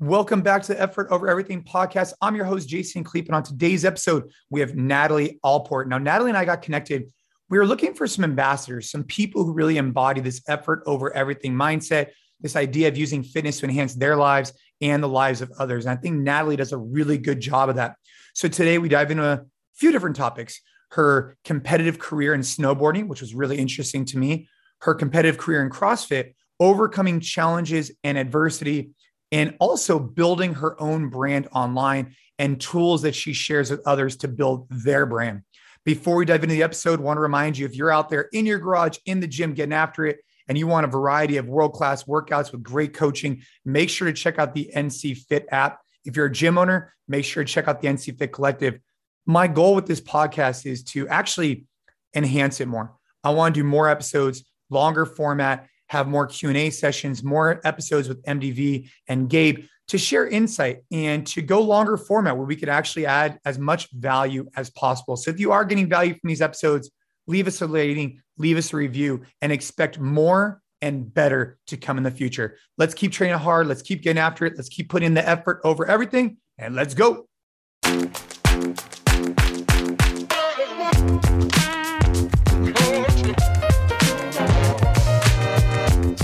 Welcome back to the Effort Over Everything podcast. I'm your host, Jason Khalipa. And on today's episode, we have Natalie Allport. Now, Natalie and I got connected. We were looking for some ambassadors, some people who really embody this effort over everything mindset, this idea of using fitness to enhance their lives and the lives of others. And I think Natalie does a really good job of that. So today we dive into a few different topics her competitive career in snowboarding, which was really interesting to me, her competitive career in CrossFit, overcoming challenges and adversity and also building her own brand online and tools that she shares with others to build their brand. Before we dive into the episode, I want to remind you if you're out there in your garage, in the gym, getting after it, and you want a variety of world class workouts with great coaching, make sure to check out the NCFIT app. If you're a gym owner, make sure to check out the NCFIT Collective. My goal with this podcast is to actually enhance it more. I want to do more episodes, longer format, have more Q&A sessions, more episodes with MDV and Gabe to share insight and to go longer format where we could actually add as much value as possible. So if you are getting value from these episodes, leave us a rating, leave us a review and expect more and better to come in the future. Let's keep training hard. Let's keep getting after it. Let's keep putting the effort over everything and let's go.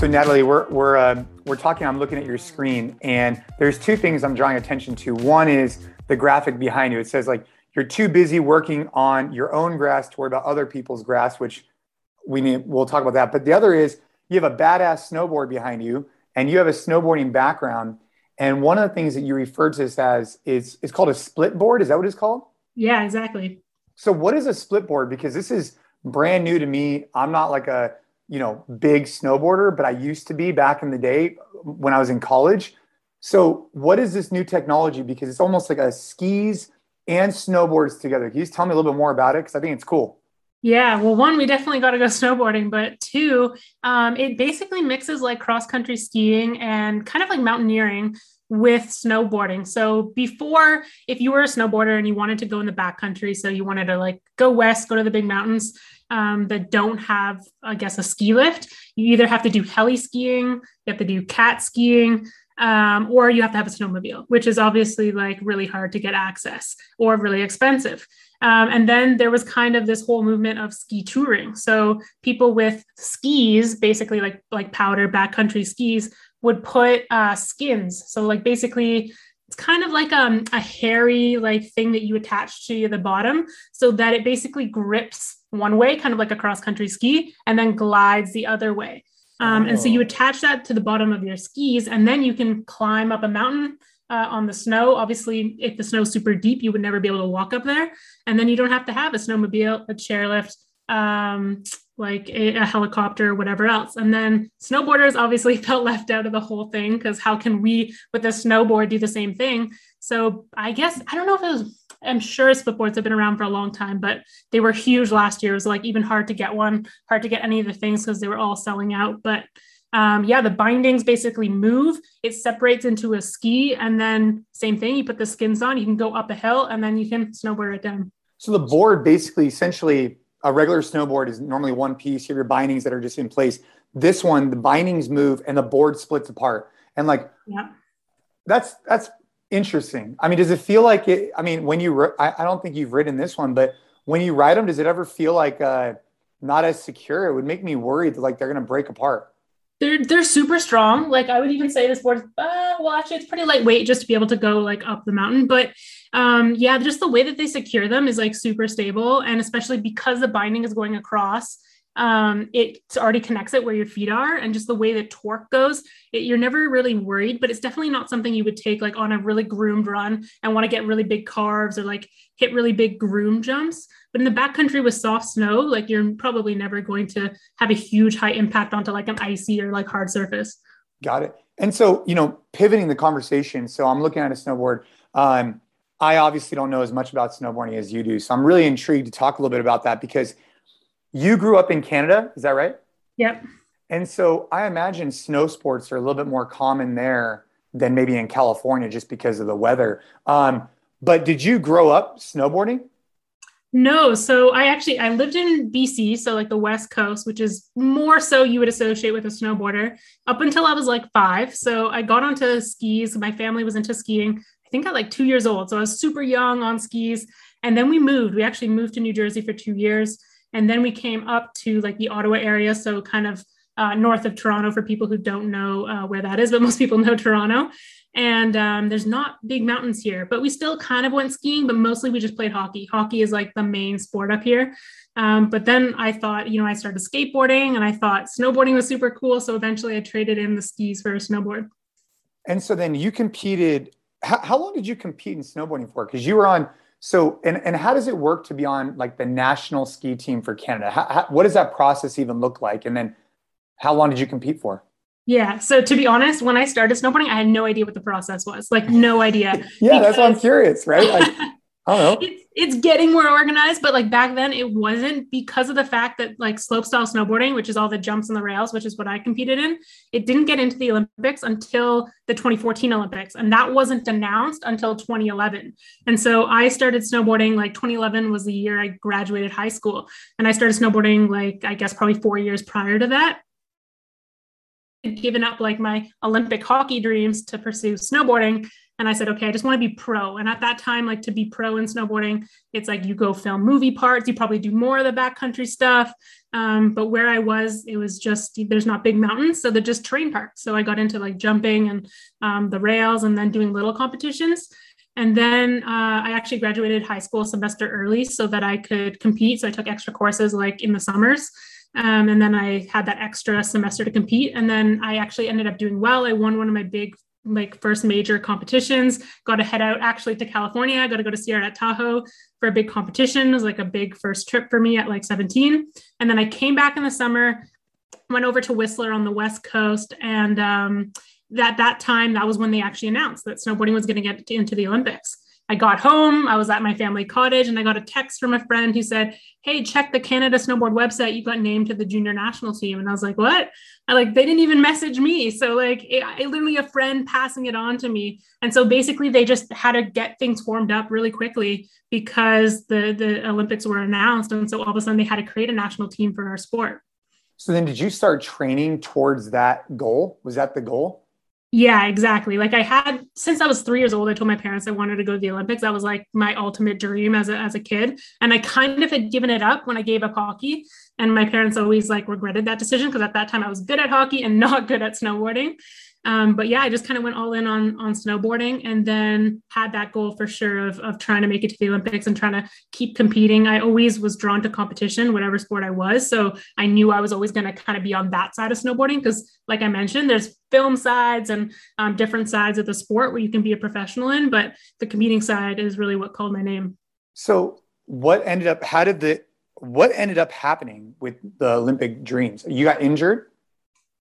So Natalie, we're we're uh, we're talking. I'm looking at your screen, and there's two things I'm drawing attention to. One is the graphic behind you. It says like you're too busy working on your own grass to worry about other people's grass, which we need. We'll talk about that. But the other is you have a badass snowboard behind you, and you have a snowboarding background. And one of the things that you referred to this as is is called a split board. Is that what it's called? Yeah, exactly. So what is a split board? Because this is brand new to me. I'm not like a you know, big snowboarder, but I used to be back in the day when I was in college. So, what is this new technology? Because it's almost like a skis and snowboards together. Can you just tell me a little bit more about it? Because I think it's cool. Yeah, well, one, we definitely got to go snowboarding, but two, um, it basically mixes like cross country skiing and kind of like mountaineering with snowboarding. So before, if you were a snowboarder and you wanted to go in the backcountry, so you wanted to like go west, go to the big mountains, um, that don't have, I guess, a ski lift. You either have to do heli skiing, you have to do cat skiing, um, or you have to have a snowmobile, which is obviously like really hard to get access or really expensive. Um, and then there was kind of this whole movement of ski touring. So people with skis, basically like like powder backcountry skis, would put uh, skins. So like basically it's kind of like um, a hairy like thing that you attach to the bottom so that it basically grips one way, kind of like a cross country ski, and then glides the other way. Um, oh. And so you oh. attach that to the bottom of your skis, and then you can climb up a mountain uh, on the snow. Obviously, if the snow's super deep, you would never be able to walk up there. And then you don't have to have a snowmobile, a chairlift, um, like a, a, helicopter, whatever else. And then snowboarders obviously felt left out of the whole thing because how can we with a snowboard do the same thing? So I guess I don't know if it was. I'm sure split have been around for a long time, but they were huge last year. It was like even hard to get one, hard to get any of the things because they were all selling out. But um, yeah, the bindings basically move. It separates into a ski, and then same thing. You put the skins on. You can go up a hill, and then you can snowboard it down. So the board basically, essentially, a regular snowboard is normally one piece. You have your bindings that are just in place. This one, the bindings move, and the board splits apart. And like, yeah, that's that's interesting. I mean, does it feel like it? I mean, when you, I, I don't think you've ridden this one, but when you ride them, does it ever feel like uh, not as secure? It would make me worried that like they're going to break apart. They're they're super strong. Like I would even say this board. Uh, well, actually, it's pretty lightweight just to be able to go like up the mountain. But um, yeah, just the way that they secure them is like super stable, and especially because the binding is going across um, it already connects it where your feet are and just the way the torque goes it, you're never really worried but it's definitely not something you would take like on a really groomed run and want to get really big carves or like hit really big groom jumps. But in the backcountry with soft snow like you're probably never going to have a huge high impact onto like an icy or like hard surface. Got it. And so you know pivoting the conversation so i'm looking at a snowboard. Um, i obviously don't know as much about snowboarding as you do so i'm really intrigued to talk a little bit about that because you grew up in Canada, is that right? Yep. And so I imagine snow sports are a little bit more common there than maybe in California just because of the weather. Um, but did you grow up snowboarding? No, so I actually I lived in BC, so like the West Coast, which is more so you would associate with a snowboarder up until I was like 5. So I got onto skis, my family was into skiing. I think at like 2 years old. So I was super young on skis and then we moved. We actually moved to New Jersey for 2 years and then we came up to like the Ottawa area, so kind of uh, north of Toronto for people who don't know uh, where that is, but most people know Toronto. And um, there's not big mountains here, but we still kind of went skiing, but mostly we just played hockey. Hockey is like the main sport up here. Um, but then I thought, you know, I started skateboarding and I thought snowboarding was super cool. So eventually I traded in the skis for a snowboard. And so then you competed. How, how long did you compete in snowboarding for? Because you were on so, and, and how does it work to be on like the national ski team for Canada? How, how, what does that process even look like? And then how long did you compete for? Yeah. So to be honest, when I started snowboarding, I had no idea what the process was. Like no idea. yeah, that's why I'm curious, right? Like, I don't know. It's, it's getting more organized, but like back then it wasn't because of the fact that like slopestyle snowboarding, which is all the jumps and the rails, which is what I competed in, it didn't get into the Olympics until the 2014 Olympics. And that wasn't announced until 2011. And so I started snowboarding like 2011 was the year I graduated high school. And I started snowboarding like, I guess, probably four years prior to that given up like my Olympic hockey dreams to pursue snowboarding. And I said, okay, I just want to be pro. And at that time, like to be pro in snowboarding, it's like you go film movie parts, you probably do more of the backcountry stuff. Um, but where I was, it was just there's not big mountains, so they're just terrain parks. So I got into like jumping and um, the rails, and then doing little competitions. And then uh, I actually graduated high school semester early so that I could compete. So I took extra courses like in the summers. Um, and then I had that extra semester to compete. And then I actually ended up doing well. I won one of my big like first major competitions. Got to head out actually to California. Got to go to Sierra Tahoe for a big competition. It was like a big first trip for me at like 17. And then I came back in the summer, went over to Whistler on the West Coast. And um, at that time, that was when they actually announced that snowboarding was going to get into the Olympics. I got home, I was at my family cottage, and I got a text from a friend who said, Hey, check the Canada Snowboard website. You got named to the junior national team. And I was like, What? I like, they didn't even message me. So, like, it, it, literally a friend passing it on to me. And so basically, they just had to get things formed up really quickly because the, the Olympics were announced. And so all of a sudden, they had to create a national team for our sport. So then, did you start training towards that goal? Was that the goal? Yeah, exactly. Like I had since I was three years old, I told my parents I wanted to go to the Olympics. That was like my ultimate dream as a as a kid. And I kind of had given it up when I gave up hockey. And my parents always like regretted that decision because at that time I was good at hockey and not good at snowboarding. Um, but yeah, I just kind of went all in on on snowboarding, and then had that goal for sure of of trying to make it to the Olympics and trying to keep competing. I always was drawn to competition, whatever sport I was, so I knew I was always going to kind of be on that side of snowboarding because, like I mentioned, there's film sides and um, different sides of the sport where you can be a professional in, but the competing side is really what called my name. So, what ended up? How did the what ended up happening with the Olympic dreams? You got injured.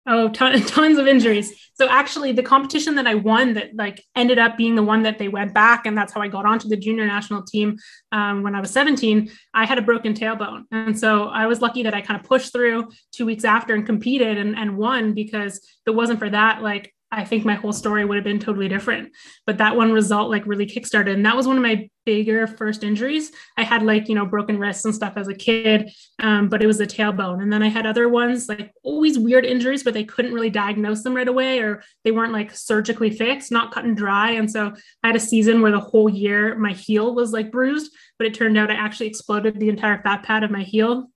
Oh, ton, tons of injuries. So actually, the competition that I won that like ended up being the one that they went back, and that's how I got onto the junior national team um, when I was 17. I had a broken tailbone, and so I was lucky that I kind of pushed through two weeks after and competed and, and won because if it wasn't for that, like I think my whole story would have been totally different. But that one result like really kickstarted. And that was one of my bigger first injuries. I had like, you know, broken wrists and stuff as a kid, um, but it was the tailbone. And then I had other ones, like always weird injuries, but they couldn't really diagnose them right away or they weren't like surgically fixed, not cut and dry. And so I had a season where the whole year my heel was like bruised, but it turned out I actually exploded the entire fat pad of my heel,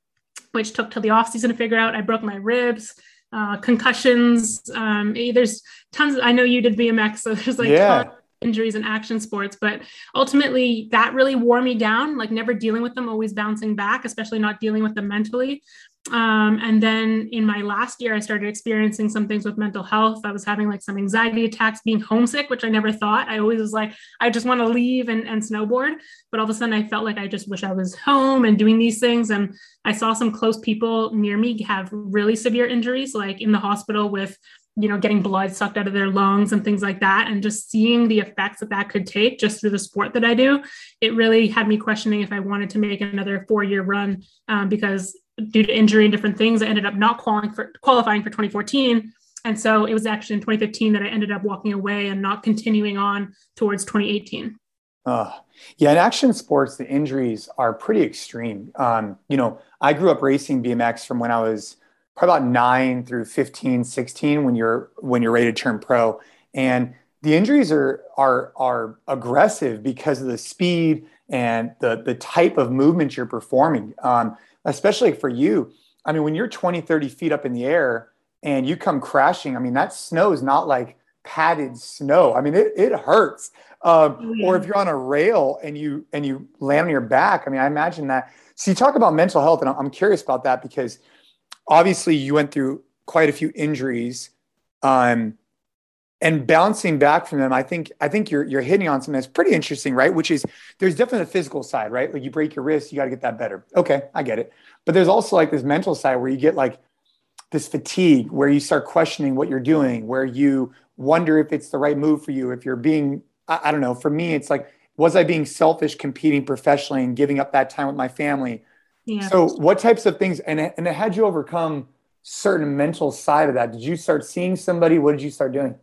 which took till the off season to figure out. I broke my ribs uh, concussions. Um, there's tons. Of, I know you did BMX, so there's like yeah. injuries in action sports. But ultimately, that really wore me down. Like never dealing with them, always bouncing back, especially not dealing with them mentally. Um, and then in my last year, I started experiencing some things with mental health. I was having like some anxiety attacks, being homesick, which I never thought. I always was like, I just want to leave and, and snowboard. But all of a sudden, I felt like I just wish I was home and doing these things. And I saw some close people near me have really severe injuries, like in the hospital with you know getting blood sucked out of their lungs and things like that and just seeing the effects that that could take just through the sport that i do it really had me questioning if i wanted to make another four year run um, because due to injury and different things, I ended up not qualifying for, qualifying for 2014. And so it was actually in 2015 that I ended up walking away and not continuing on towards 2018. Uh, yeah, in action sports, the injuries are pretty extreme. Um, you know, I grew up racing BMX from when I was probably about nine through 15, 16 when you're when you're ready to turn pro. And the injuries are are are aggressive because of the speed and the the type of movement you're performing. Um, especially for you. I mean, when you're 20, 30 feet up in the air and you come crashing, I mean, that snow is not like padded snow. I mean, it, it hurts. Um, oh, yeah. Or if you're on a rail and you and you land on your back, I mean, I imagine that. So you talk about mental health, and I'm curious about that because obviously you went through quite a few injuries, um, and bouncing back from them. I think I think you're you're hitting on something that's pretty interesting, right? Which is there's definitely the physical side, right? Like you break your wrist, you got to get that better. Okay, I get it. But there's also like this mental side where you get like this fatigue, where you start questioning what you're doing, where you wonder if it's the right move for you, if you're being I, I don't know. For me, it's like, was I being selfish competing professionally and giving up that time with my family? Yeah. So what types of things and and had you overcome certain mental side of that? Did you start seeing somebody? What did you start doing?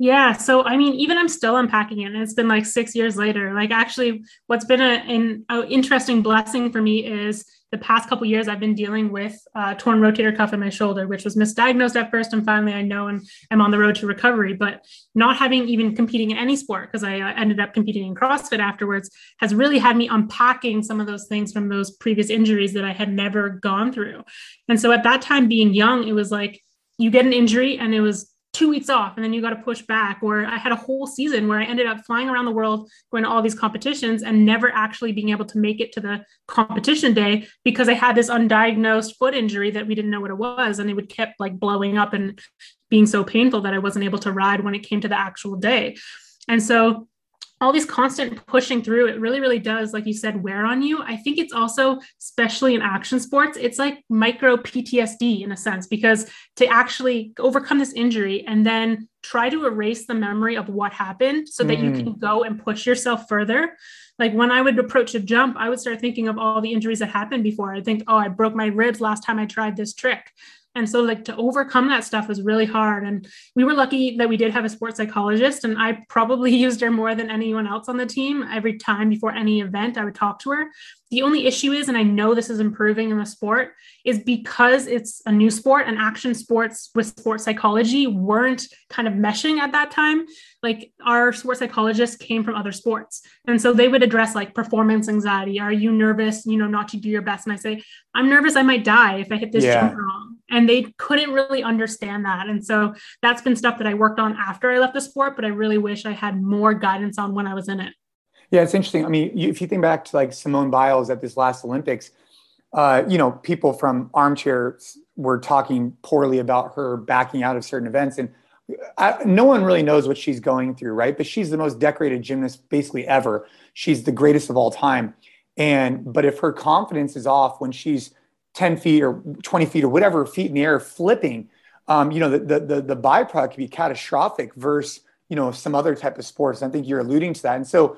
Yeah. So, I mean, even I'm still unpacking it. And it's been like six years later. Like, actually, what's been a, an a interesting blessing for me is the past couple years I've been dealing with uh, torn rotator cuff in my shoulder, which was misdiagnosed at first, and finally I know and I'm on the road to recovery. But not having even competing in any sport because I uh, ended up competing in CrossFit afterwards has really had me unpacking some of those things from those previous injuries that I had never gone through. And so at that time, being young, it was like you get an injury and it was two weeks off and then you got to push back or i had a whole season where i ended up flying around the world going to all these competitions and never actually being able to make it to the competition day because i had this undiagnosed foot injury that we didn't know what it was and it would kept like blowing up and being so painful that i wasn't able to ride when it came to the actual day. And so all these constant pushing through it really really does like you said wear on you. I think it's also especially in action sports it's like micro ptsd in a sense because to actually overcome this injury and then try to erase the memory of what happened so that mm. you can go and push yourself further. Like when i would approach a jump i would start thinking of all the injuries that happened before. I think oh i broke my ribs last time i tried this trick and so, like, to overcome that stuff was really hard. And we were lucky that we did have a sports psychologist, and I probably used her more than anyone else on the team. Every time before any event, I would talk to her. The only issue is, and I know this is improving in the sport, is because it's a new sport and action sports with sports psychology weren't kind of meshing at that time. Like our sports psychologists came from other sports. And so they would address like performance anxiety. Are you nervous, you know, not to do your best? And I say, I'm nervous I might die if I hit this yeah. jump wrong. And they couldn't really understand that. And so that's been stuff that I worked on after I left the sport, but I really wish I had more guidance on when I was in it. Yeah, it's interesting. I mean, if you think back to like Simone Biles at this last Olympics, uh, you know, people from armchairs were talking poorly about her backing out of certain events, and I, no one really knows what she's going through, right? But she's the most decorated gymnast basically ever. She's the greatest of all time, and but if her confidence is off when she's 10 feet or 20 feet or whatever feet in the air flipping, um, you know, the the the byproduct could be catastrophic versus you know some other type of sports. I think you're alluding to that, and so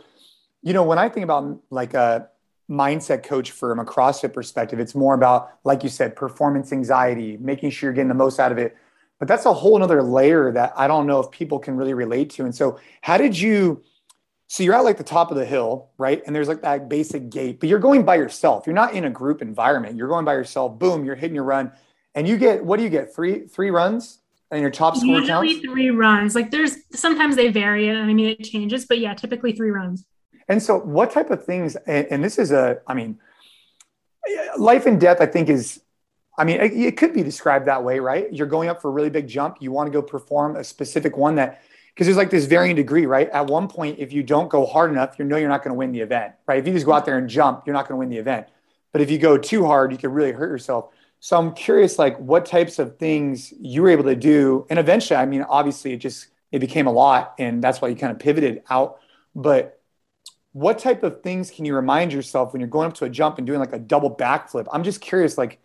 you know, when I think about like a mindset coach from a CrossFit perspective, it's more about, like you said, performance anxiety, making sure you're getting the most out of it. But that's a whole other layer that I don't know if people can really relate to. And so, how did you? So you're at like the top of the hill, right? And there's like that basic gate, but you're going by yourself. You're not in a group environment. You're going by yourself. Boom, you're hitting your run, and you get what do you get? Three three runs and your top score Usually counts? three runs. Like there's sometimes they vary, and I mean it changes, but yeah, typically three runs. And so, what type of things? And, and, this is a, I mean, life and death. I think is, I mean, it, it, could be described that way, right? You're going up for a really big jump. You want to go perform a specific one that, because there's like this varying degree, right? At one point, if you don't go hard enough, you know you're not going to win the event, right? If you just go out there and jump, you're not going to win the event. But if you go too hard, you could really hurt yourself. So I'm curious, like, what types of things you were able to do, and eventually, I mean, obviously, it just it became a lot, and that's why you kind of pivoted out. But what type of things can you remind yourself when you're going up to a jump and doing like a double backflip? I'm just curious, like,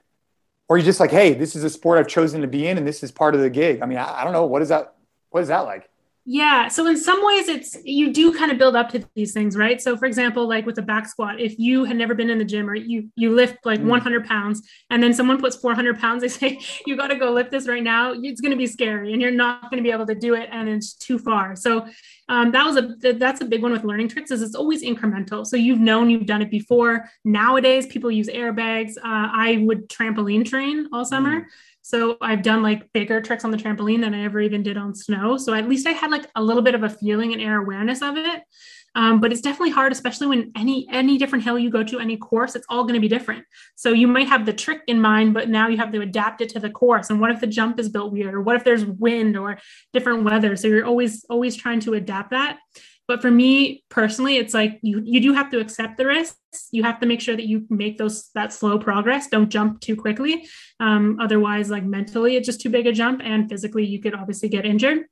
or you just like, hey, this is a sport I've chosen to be in, and this is part of the gig. I mean, I, I don't know, what is that? What is that like? Yeah. So in some ways, it's you do kind of build up to these things, right? So for example, like with a back squat, if you had never been in the gym or you you lift like mm. 100 pounds, and then someone puts 400 pounds, they say you got to go lift this right now. It's going to be scary, and you're not going to be able to do it, and it's too far. So um, that was a that's a big one with learning tricks is it's always incremental. So you've known you've done it before. Nowadays, people use airbags. Uh, I would trampoline train all summer. Mm. So I've done like bigger tricks on the trampoline than I ever even did on snow. So at least I had like a little bit of a feeling and air awareness of it. Um, but it's definitely hard, especially when any any different hill you go to, any course, it's all going to be different. So you might have the trick in mind, but now you have to adapt it to the course. And what if the jump is built weird, or what if there's wind or different weather? So you're always always trying to adapt that. But for me personally, it's like you you do have to accept the risks. You have to make sure that you make those that slow progress. Don't jump too quickly. Um, otherwise, like mentally, it's just too big a jump, and physically, you could obviously get injured.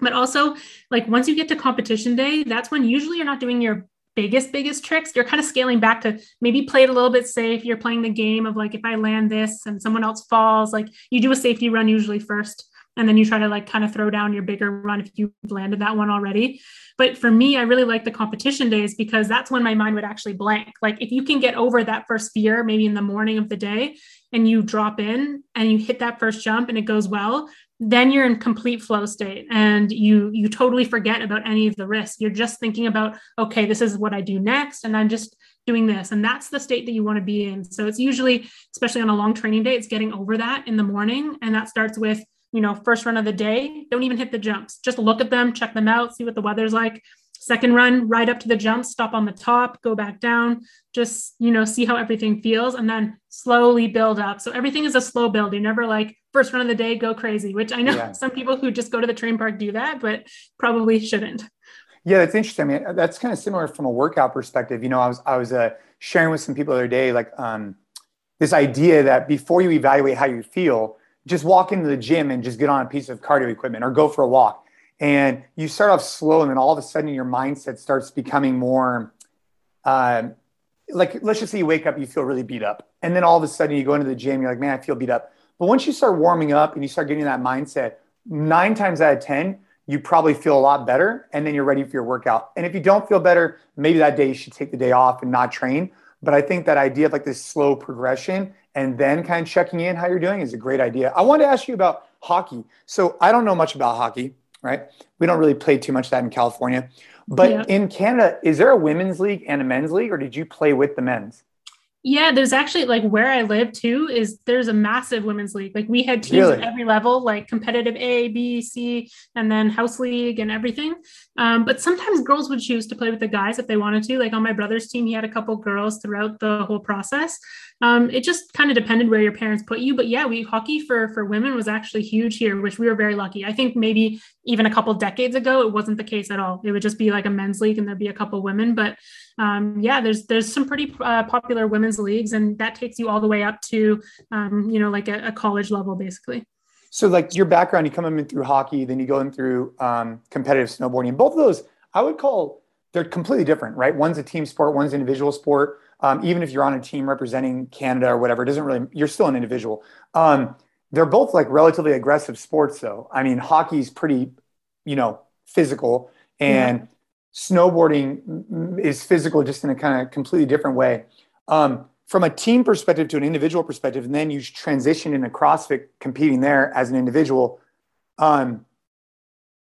But also, like once you get to competition day, that's when usually you're not doing your biggest biggest tricks you're kind of scaling back to maybe play it a little bit safe you're playing the game of like if i land this and someone else falls like you do a safety run usually first and then you try to like kind of throw down your bigger run if you've landed that one already. But for me, I really like the competition days because that's when my mind would actually blank. Like if you can get over that first fear, maybe in the morning of the day, and you drop in and you hit that first jump and it goes well, then you're in complete flow state and you you totally forget about any of the risks. You're just thinking about, okay, this is what I do next, and I'm just doing this and that's the state that you want to be in so it's usually especially on a long training day it's getting over that in the morning and that starts with you know, first run of the day, don't even hit the jumps. Just look at them, check them out, see what the weather's like. Second run, right up to the jumps, stop on the top, go back down, just, you know, see how everything feels and then slowly build up. So everything is a slow build. You never like first run of the day, go crazy, which I know yeah. some people who just go to the terrain park do that, but probably shouldn't. Yeah, that's interesting. I mean, that's kind of similar from a workout perspective. You know, I was I was uh, sharing with some people the other day, like um, this idea that before you evaluate how you feel, just walk into the gym and just get on a piece of cardio equipment or go for a walk. And you start off slow, and then all of a sudden your mindset starts becoming more um, like, let's just say you wake up, you feel really beat up. And then all of a sudden you go into the gym, you're like, man, I feel beat up. But once you start warming up and you start getting that mindset, nine times out of 10, you probably feel a lot better. And then you're ready for your workout. And if you don't feel better, maybe that day you should take the day off and not train. But I think that idea of like this slow progression and then kind of checking in how you're doing is a great idea. I wanted to ask you about hockey. So I don't know much about hockey, right? We don't really play too much that in California. But yeah. in Canada, is there a women's league and a men's league, or did you play with the men's? Yeah, there's actually like where I live too is there's a massive women's league. Like we had teams really? at every level, like competitive A, B, C, and then house league and everything. Um, but sometimes girls would choose to play with the guys if they wanted to. Like on my brother's team, he had a couple girls throughout the whole process. Um, it just kind of depended where your parents put you. But yeah, we hockey for for women was actually huge here, which we were very lucky. I think maybe even a couple decades ago, it wasn't the case at all. It would just be like a men's league and there'd be a couple women. But um, yeah, there's there's some pretty uh, popular women's leagues, and that takes you all the way up to um, you know like a, a, college level basically. So like your background, you come in through hockey, then you go in through um, competitive snowboarding. Both of those, I would call they're completely different, right? One's a team sport, one's an individual sport. Um, even if you're on a team representing Canada or whatever, it doesn't really. You're still an individual. Um, they're both like relatively aggressive sports, though. I mean, hockey's pretty, you know, physical, and yeah snowboarding is physical just in a kind of completely different way. Um, from a team perspective to an individual perspective, and then you transition into CrossFit competing there as an individual. Um,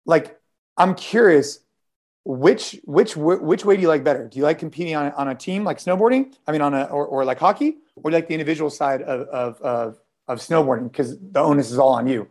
like, I'm curious, which which which way do you like better? Do you like competing on, on a team like snowboarding? I mean, on a or, or like hockey, or like the individual side of of of, of snowboarding because the onus is all on you.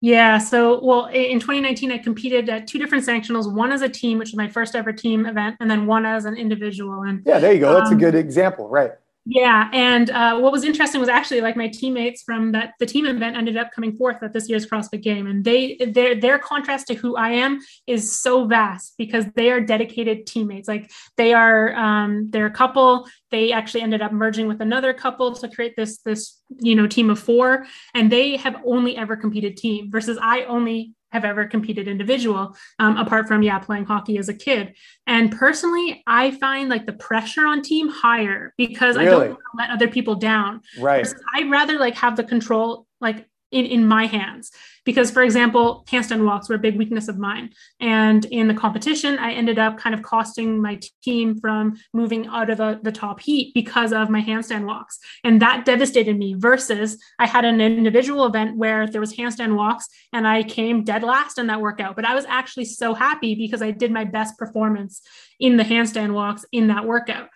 Yeah. So, well, in 2019, I competed at two different sanctionals. One as a team, which was my first ever team event, and then one as an individual. And yeah, there you go. That's um, a good example, right? Yeah, and uh, what was interesting was actually like my teammates from that the team event ended up coming fourth at this year's CrossFit Game, and they their their contrast to who I am is so vast because they are dedicated teammates. Like they are um, they're a couple. They actually ended up merging with another couple to create this this you know team of four, and they have only ever competed team versus I only have ever competed individual um, apart from yeah playing hockey as a kid. And personally i find like the pressure on team higher because really? i don't let other people down. Right. I'd rather like have the control like in, in my hands. Because, for example, handstand walks were a big weakness of mine. And in the competition, I ended up kind of costing my team from moving out of the, the top heat because of my handstand walks. And that devastated me versus I had an individual event where there was handstand walks and I came dead last in that workout. But I was actually so happy because I did my best performance in the handstand walks in that workout.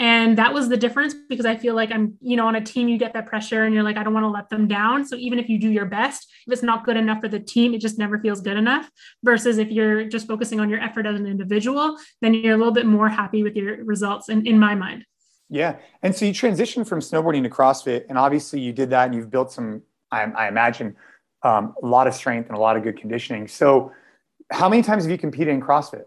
And that was the difference because I feel like I'm, you know, on a team, you get that pressure and you're like, I don't want to let them down. So even if you do your best, if it's not good enough for the team, it just never feels good enough. Versus if you're just focusing on your effort as an individual, then you're a little bit more happy with your results, in, in my mind. Yeah. And so you transitioned from snowboarding to CrossFit. And obviously you did that and you've built some, I, I imagine, um, a lot of strength and a lot of good conditioning. So how many times have you competed in CrossFit?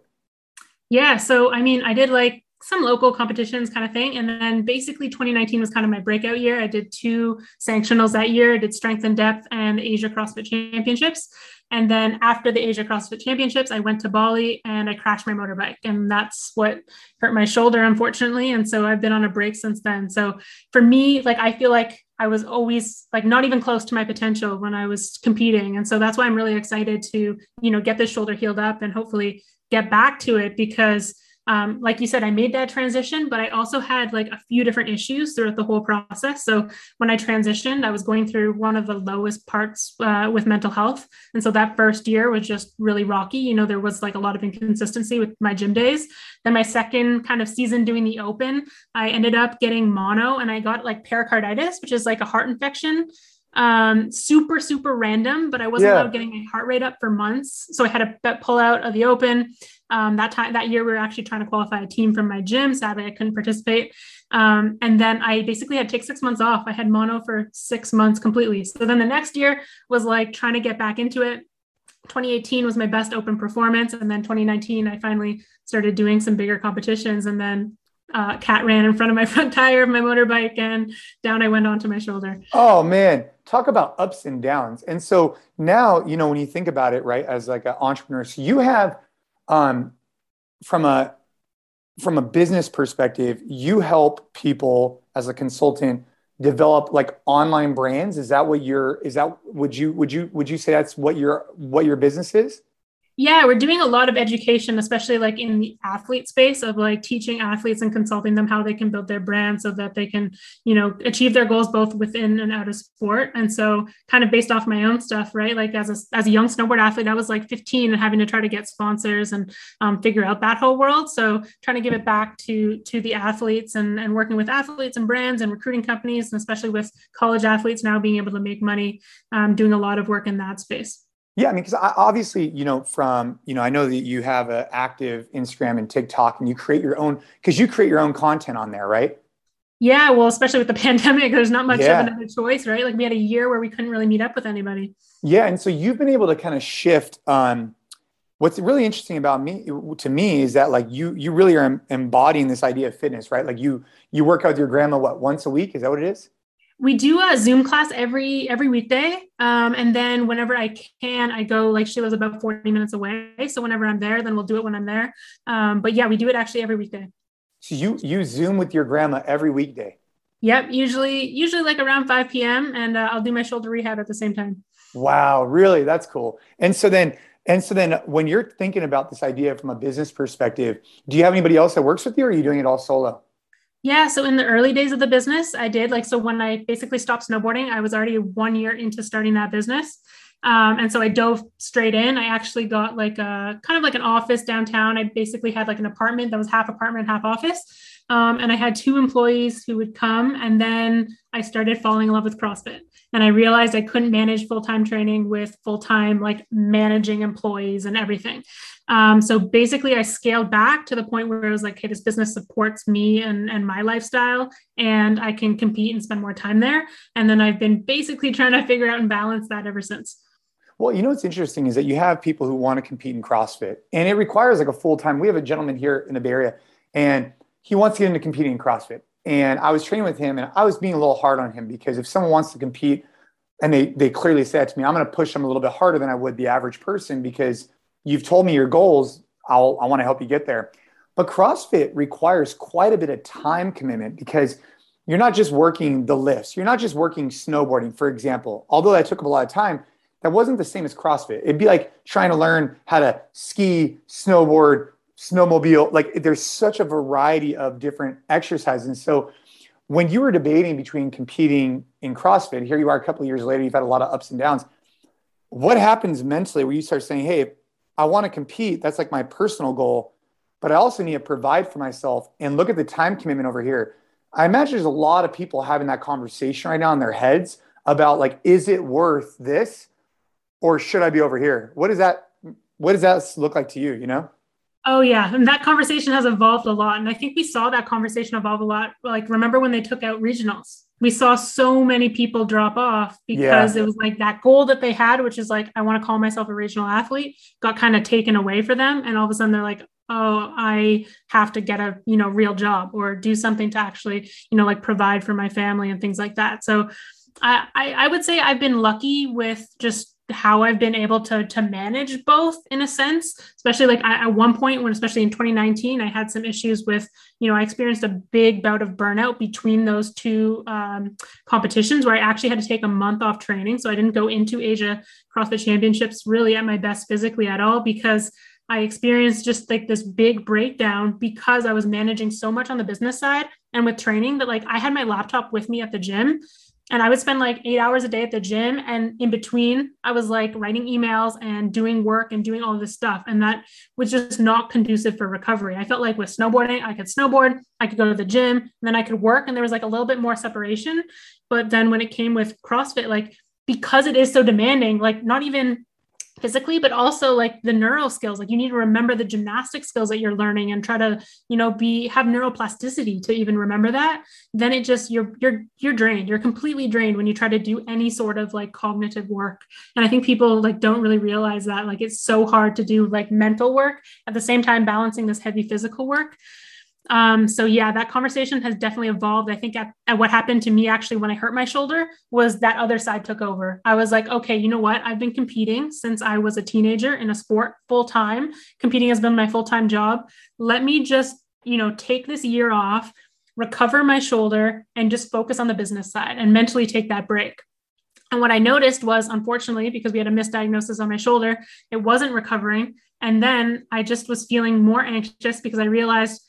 Yeah. So, I mean, I did like some local competitions kind of thing. And then basically 2019 was kind of my breakout year. I did two sanctionals that year. I did Strength in Depth and the Asia CrossFit Championships. And then after the Asia CrossFit Championships, I went to Bali and I crashed my motorbike. And that's what hurt my shoulder, unfortunately. And so I've been on a break since then. So for me, like, I feel like I was always like not even close to my potential when I was competing. And so that's why I'm really excited to, you know, get this shoulder healed up and hopefully get back to it because um, like you said, I made that transition, but I also had like a few different issues throughout the whole process. So when I transitioned, I was going through one of the lowest parts uh, with mental health. And so that first year was just really rocky. You know, there was like a lot of inconsistency with my gym days. Then my second kind of season doing the open, I ended up getting mono and I got like pericarditis, which is like a heart infection um super super random but i wasn't yeah. getting my heart rate up for months so i had to pull out of the open um, that time that year we were actually trying to qualify a team from my gym. Sadly i couldn't participate. Um, and then i basically had to take six months off. I had mono for six months completely. So then the next year was like trying to get back into it. 2018 was my best open performance. And then 2019 i finally started doing some bigger competitions. And then uh, cat ran in front of my front tire of my motorbike and down I went onto my shoulder. Oh man, talk about ups and downs. And so now, you know, when you think about it, right, as like an entrepreneur, so you have um, from a from a business perspective, you help people as a consultant develop like online brands. Is that what your is that would you would you would you say that's what your what your business is? Yeah, we're doing a lot of education, especially like in the athlete space of like teaching athletes and consulting them how they can build their brand so that they can, you know, achieve their goals both within and out of sport. And so, kind of based off my own stuff, right? Like as a as a young snowboard athlete, I was like 15 and having to try to get sponsors and um, figure out that whole world. So, trying to give it back to to the athletes and and working with athletes and brands and recruiting companies, and especially with college athletes now being able to make money, um, doing a lot of work in that space. Yeah, I mean, because obviously, you know, from you know, I know that you have an active Instagram and TikTok, and you create your own because you create your own content on there, right? Yeah, well, especially with the pandemic, there's not much yeah. of another choice, right? Like we had a year where we couldn't really meet up with anybody. Yeah, and so you've been able to kind of shift. Um, what's really interesting about me to me is that like you you really are embodying this idea of fitness, right? Like you you work out with your grandma what once a week? Is that what it is? We do a Zoom class every every weekday, um, and then whenever I can, I go. Like she lives about forty minutes away, so whenever I'm there, then we'll do it when I'm there. Um, but yeah, we do it actually every weekday. So you you Zoom with your grandma every weekday. Yep, usually usually like around five p.m. and uh, I'll do my shoulder rehab at the same time. Wow, really? That's cool. And so then and so then when you're thinking about this idea from a business perspective, do you have anybody else that works with you, or are you doing it all solo? Yeah. So in the early days of the business, I did like, so when I basically stopped snowboarding, I was already one year into starting that business. Um, and so I dove straight in. I actually got like a kind of like an office downtown. I basically had like an apartment that was half apartment, half office. Um, and I had two employees who would come. And then I started falling in love with CrossFit. And I realized I couldn't manage full time training with full time, like managing employees and everything. Um, so basically, I scaled back to the point where it was like, hey, this business supports me and, and my lifestyle, and I can compete and spend more time there. And then I've been basically trying to figure out and balance that ever since. Well, you know what's interesting is that you have people who want to compete in CrossFit, and it requires like a full time. We have a gentleman here in the Bay Area, and he wants to get into competing in CrossFit. And I was training with him, and I was being a little hard on him because if someone wants to compete, and they they clearly said to me, I'm going to push them a little bit harder than I would the average person because you've told me your goals. I'll, I want to help you get there. But CrossFit requires quite a bit of time commitment because you're not just working the lifts, you're not just working snowboarding, for example. Although that took up a lot of time, that wasn't the same as CrossFit. It'd be like trying to learn how to ski, snowboard, snowmobile. Like there's such a variety of different exercises. And so when you were debating between competing in CrossFit, here you are a couple of years later, you've had a lot of ups and downs. What happens mentally where you start saying, hey, I want to compete, that's like my personal goal, but I also need to provide for myself and look at the time commitment over here. I imagine there's a lot of people having that conversation right now in their heads about like, is it worth this or should I be over here? What does that what does that look like to you, you know? Oh yeah, and that conversation has evolved a lot, and I think we saw that conversation evolve a lot. Like, remember when they took out regionals? We saw so many people drop off because yeah. it was like that goal that they had, which is like, I want to call myself a regional athlete, got kind of taken away for them, and all of a sudden they're like, oh, I have to get a you know real job or do something to actually you know like provide for my family and things like that. So. I, I would say I've been lucky with just how I've been able to to manage both in a sense, especially like I, at one point when, especially in 2019, I had some issues with, you know, I experienced a big bout of burnout between those two um, competitions where I actually had to take a month off training. So I didn't go into Asia CrossFit Championships really at my best physically at all because I experienced just like this big breakdown because I was managing so much on the business side and with training that like I had my laptop with me at the gym and I would spend like eight hours a day at the gym. And in between, I was like writing emails and doing work and doing all this stuff. And that was just not conducive for recovery. I felt like with snowboarding, I could snowboard, I could go to the gym, and then I could work. And there was like a little bit more separation. But then when it came with CrossFit, like because it is so demanding, like not even physically but also like the neural skills. Like you need to remember the gymnastic skills that you're learning and try to you know be have neuroplasticity to even remember that. Then it just you're you're you're drained. You're completely drained when you try to do any sort of like cognitive work. And i think people like don't really realize that like it's so hard to do like mental work at the same time balancing this heavy physical work um, so yeah, that conversation has definitely evolved. I think at, at, what happened to me actually when I hurt my shoulder was that other side took over. I was like, okay, you know what? I've been competing since I was a teenager in a sport full time. Competing has been my full time job. Let me just, you know, take this year off, recover my shoulder, and just focus on the business side and mentally take that break. And what I noticed was, unfortunately, because we had a misdiagnosis on my shoulder, it wasn't recovering. And then I just was feeling more anxious because I realized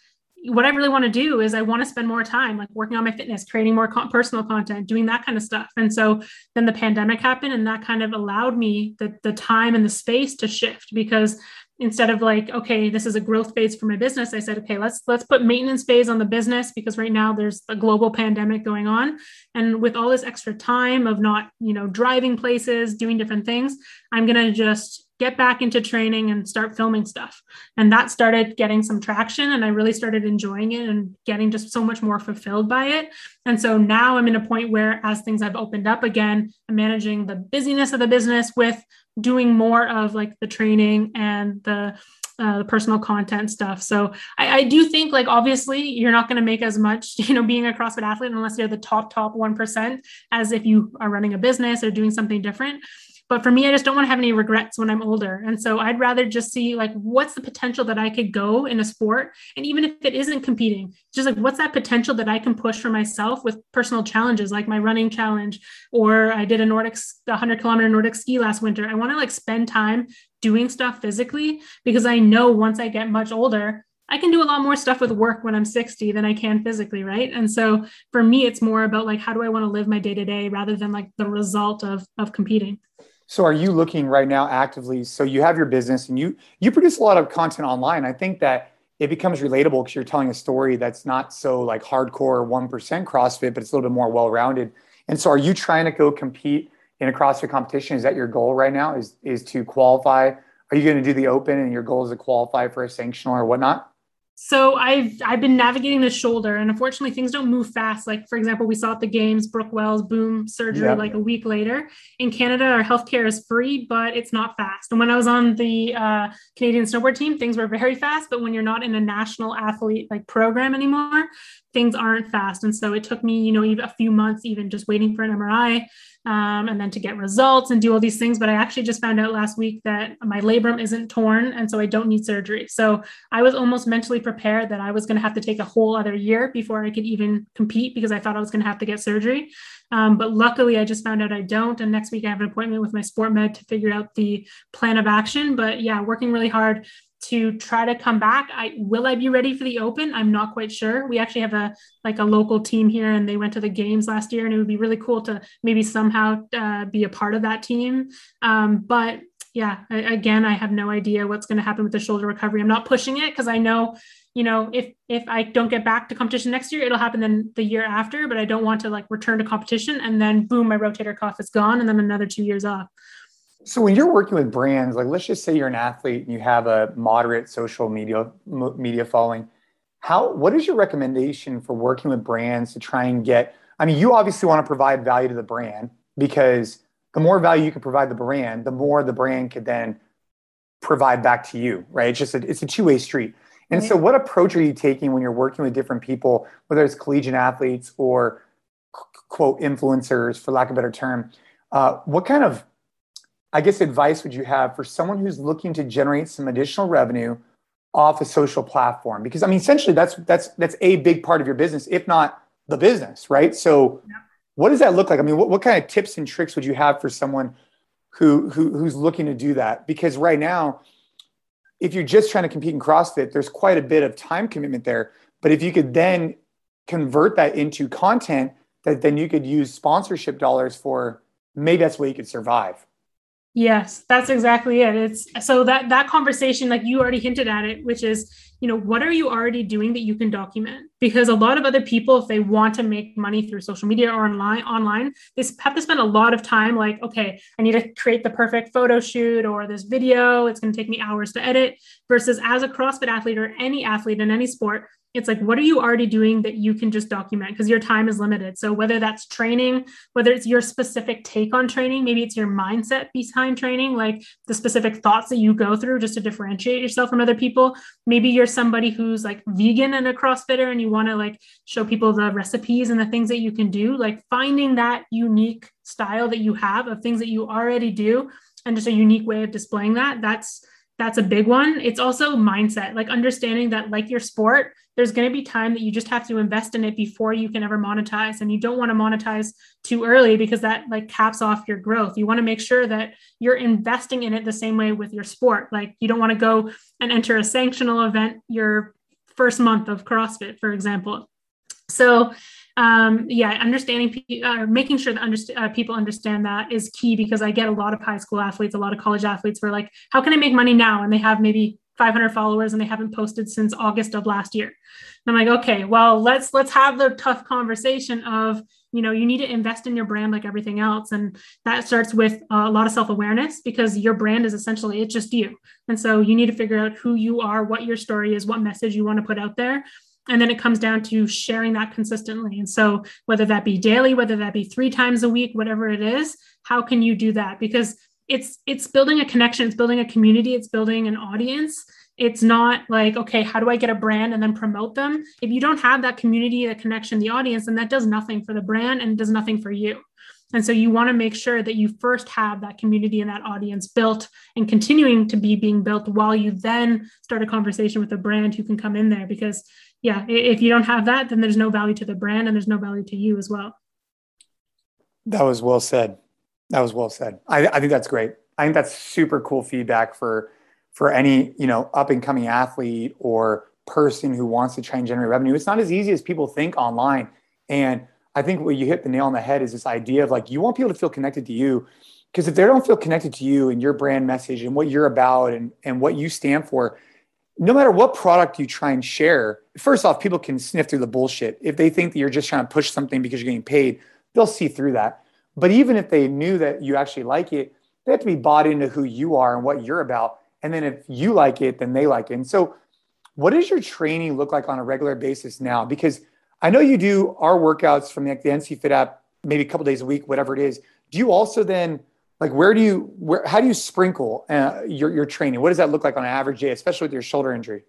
what I really want to do is I want to spend more time like working on my fitness, creating more personal content, doing that kind of stuff. And so then the pandemic happened and that kind of allowed me the, the time and the space to shift because instead of like okay this is a growth phase for my business i said okay let's let's put maintenance phase on the business because right now there's a global pandemic going on and with all this extra time of not you know driving places doing different things i'm to just get back into training and start filming stuff. And that started getting some traction and I really started enjoying it and getting just so much more fulfilled by it. And so now I'm in a point where as things have opened up again, I'm managing the busyness of the business with doing more of like the training and the uh, personal content stuff. So I, I, do think like obviously you're not going to make as much, you know, being a CrossFit athlete unless you're the top top one percent as if you are running a business or doing something different. But for me, I just don't want to have any regrets when I'm older. And so I'd rather just see like what's the potential that I could go in a sport. And even if it isn't competing, just like what's that potential that I can push for myself with personal challenges like my running challenge, or I did a Nordic 100 kilometer Nordic ski last winter. I want to like spend time doing stuff physically because I know once I get much older, I can do a lot more stuff with work when I'm 60 than I can physically, right? And so for me, it's more about like how do I want to live my day to day rather than like the result of of competing. So are you looking right now actively? So you have your business and you you produce a lot of content online. I think that it becomes relatable because you're telling a story that's not so like hardcore 1% CrossFit, but it's a little bit more well-rounded. And so are you trying to go compete in a CrossFit competition? Is that your goal right now? Is is to qualify? Are you going to do the open and your goal is to qualify for a sanctional or whatnot? So I've I've been navigating the shoulder, and unfortunately, things don't move fast. Like for example, we saw at the games, Brooke Wells boom surgery yep. like a week later. In Canada, our healthcare is free, but it's not fast. And when I was on the uh, Canadian snowboard team, things were very fast. But when you're not in a national athlete like program anymore, things aren't fast. And so it took me, you know, even a few months even just waiting for an MRI um, and then to get results and do all these things. But I actually just found out last week that my labrum isn't torn. And so I don't need surgery. So I was almost mentally prepared that I was going to have to take a whole other year before I could even compete because I thought I was going to have to get surgery. Um, but luckily, I just found out I don't. And next week, I have an appointment with my sport med to figure out the plan of action. But yeah, working really hard to try to come back. I will I be ready for the open? I'm not quite sure. We actually have a like a local team here and they went to the games last year and it would be really cool to maybe somehow uh, be a part of that team. Um, but yeah, I, again, I have no idea what's going to happen with the shoulder recovery. I'm not pushing it because I know, you know, if if I don't get back to competition next year, it'll happen then the year after. But I don't want to like return to competition and then boom, my rotator cuff is gone and then another two years off. So when you're working with brands, like let's just say you're an athlete and you have a moderate social media media following, how what is your recommendation for working with brands to try and get? I mean, you obviously want to provide value to the brand because the more value you can provide the brand, the more the brand could then provide back to you, right? It's just a, it's a two way street. And so, what approach are you taking when you're working with different people, whether it's collegiate athletes or quote influencers, for lack of a better term? Uh, what kind of I guess advice would you have for someone who's looking to generate some additional revenue off a social platform? Because I mean, essentially, that's that's that's a big part of your business, if not the business, right? So, yeah. what does that look like? I mean, what, what kind of tips and tricks would you have for someone who, who who's looking to do that? Because right now, if you're just trying to compete in CrossFit, there's quite a bit of time commitment there. But if you could then convert that into content that then you could use sponsorship dollars for, maybe that's where you could survive. Yes, that's exactly it. It's so that that conversation, like you already hinted at it, which is, you know, what are you already doing that you can document? Because a lot of other people, if they want to make money through social media or online, online, they have to spend a lot of time. Like, okay, I need to create the perfect photo shoot or this video. It's going to take me hours to edit. Versus as a CrossFit athlete or any athlete in any sport, it's like what are you already doing that you can just document? Because your time is limited. So whether that's training whether it's your specific take on training maybe it's your mindset behind training like the specific thoughts that you go through just to differentiate yourself from other people. Maybe you're somebody who's like vegan and a crossfitter and you want to like show people the recipes and the things that you can do. Like finding that unique style that you have of things that you already do and just a unique way of displaying that that's that's a big one. It's also mindset, like understanding that, like your sport, there's going to be time that you just have to invest in it before you can ever monetize. And you don't want to monetize too early because that like caps off your growth. You want to make sure that you're investing in it the same way with your sport. Like you don't want to go and enter a sanctional event your first month of CrossFit, for example. So um, yeah, understanding, uh, making sure that underst- uh, people understand that is key because I get a lot of high school athletes, a lot of college athletes who are like, how can I make money now? And they have maybe 500 followers and they haven't posted since August of last year. And I'm like, okay, well, let's let's have the tough conversation of, you know, you need to invest in your brand like everything else, and that starts with a lot of self awareness because your brand is essentially it's just you, and so you need to figure out who you are, what your story is, what message you want to put out there, and then it comes down to sharing that consistently. And so whether that be daily whether that be three times a week whatever it is how can you do that? Because it's it's building a connection it's building a community it's building an audience. It's not like okay how do i get a brand and then promote them? If you don't have that community the connection the audience then that does nothing for the brand and does nothing for you. And so you want to make sure that you first have that community and that audience built and continuing to be being built while you then start a conversation with a brand who can come in there. Because yeah, if you don't have that, then there's no value to the brand and there's no value to you as well. That was well said. That was well said. I, I think that's great. I think that's super cool feedback for for any you know up and coming athlete or person who wants to try and generate revenue. It's not as easy as people think online. And I think what you hit the nail on the head is this idea of like you want people to feel connected to you. Because if they don't feel connected to you and your brand message and what you're about and, and what you stand for, no matter what product you try and share, first off, people can sniff through the bullshit. If they think that you're just trying to push something because you're getting paid, they'll see through that. But even if they knew that you actually like it, they have to be bought into who you are and what you're about. And then if you like it, then they like it. And so, what does your training look like on a regular basis now? Because I know you do our workouts from the, the NCFIT app, maybe a couple days a week, whatever it is. Do you also then like where do you where how do you sprinkle uh, your your training? What does that look like on an average day especially with your shoulder injury?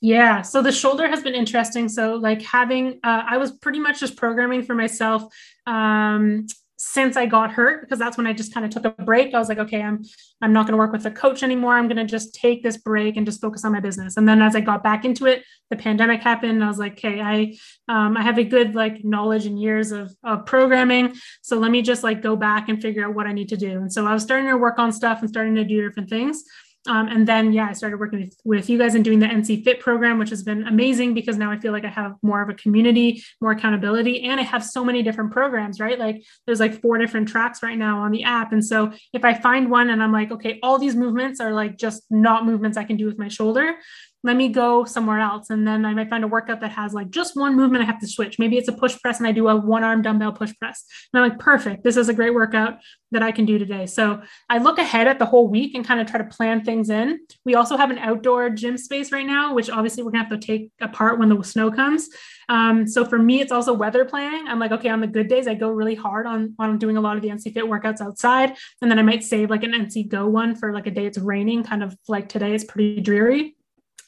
Yeah so the shoulder has been interesting. So like having uh, i was pretty much just programming for myself um since I got hurt because that's when I just kind of took a break. I was like, okay, I'm I'm not going to work with a coach anymore. I'm going to just take this break and just focus on my business. And then as I got back into it, the pandemic happened. I was like, okay, I um, I have a good like knowledge and years of, of programming. So let me just like go back and figure out what I need to do. And so I was starting to work on stuff and starting to do different things. Um, and then, yeah, I started working with, with you guys and doing the NCFIT program, which has been amazing because now I feel like I have more of a community, more accountability, and I have so many different programs, right? Like there's like four different tracks right now on the app. And so if I find one and I'm like, okay, all these movements are like just not movements I can do with my shoulder, let me go somewhere else. And then I might find a workout that has like just one movement I have to switch. Maybe it's a push press and I do a one arm dumbbell push press. And I'm like, perfect. This is a great workout that I can do today. So I look ahead at the whole week and kind of try to plan things in. We also have an outdoor gym space right now, which obviously we're gonna have to take apart when the snow comes. Um, so for me, it's also weather planning. I'm like, okay, on the good days, I go really hard on, on doing a lot of the NCFIT workouts outside. And then I might save like an NC Go one for like a day it's raining, kind of like today, it's pretty dreary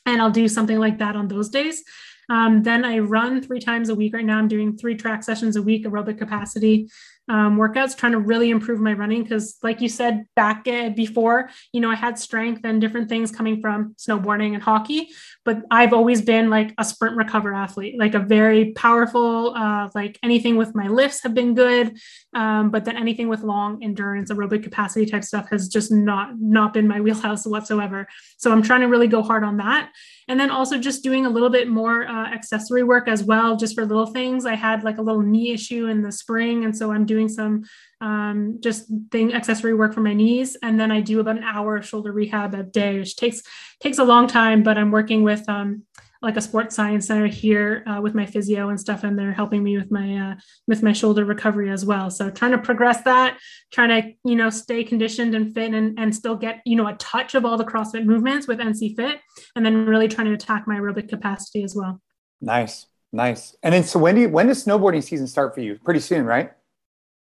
and I'll do something like that on those days. Um, then I run three times a week. Right now, I'm doing three track sessions a week, aerobic capacity um, workouts, trying to really improve my running. Because, like you said back uh, before, you know, I had strength and different things coming from snowboarding and hockey, but I've always been like a sprint recover athlete, like a very powerful, uh, like anything with my lifts have been good, um, but then anything with long endurance, aerobic capacity type stuff has just not not been my wheelhouse whatsoever. So I'm trying to really go hard on that and then also just doing a little bit more uh, accessory work as well just for little things i had like a little knee issue in the spring and so i'm doing some um, just thing accessory work for my knees. And then i do about an hour of shoulder rehab a day which takes takes a long time but i'm working with um, like a sports science center here uh, with my physio and stuff and they're helping me with my uh, with my shoulder recovery as well. So trying to progress that trying to you know stay conditioned and fit and, and still get you know a touch of all the crossfit movements with NCFIT and then really trying to attack my aerobic capacity as well. Nice. Nice. And then so when do you when does snowboarding season start for you? Pretty soon right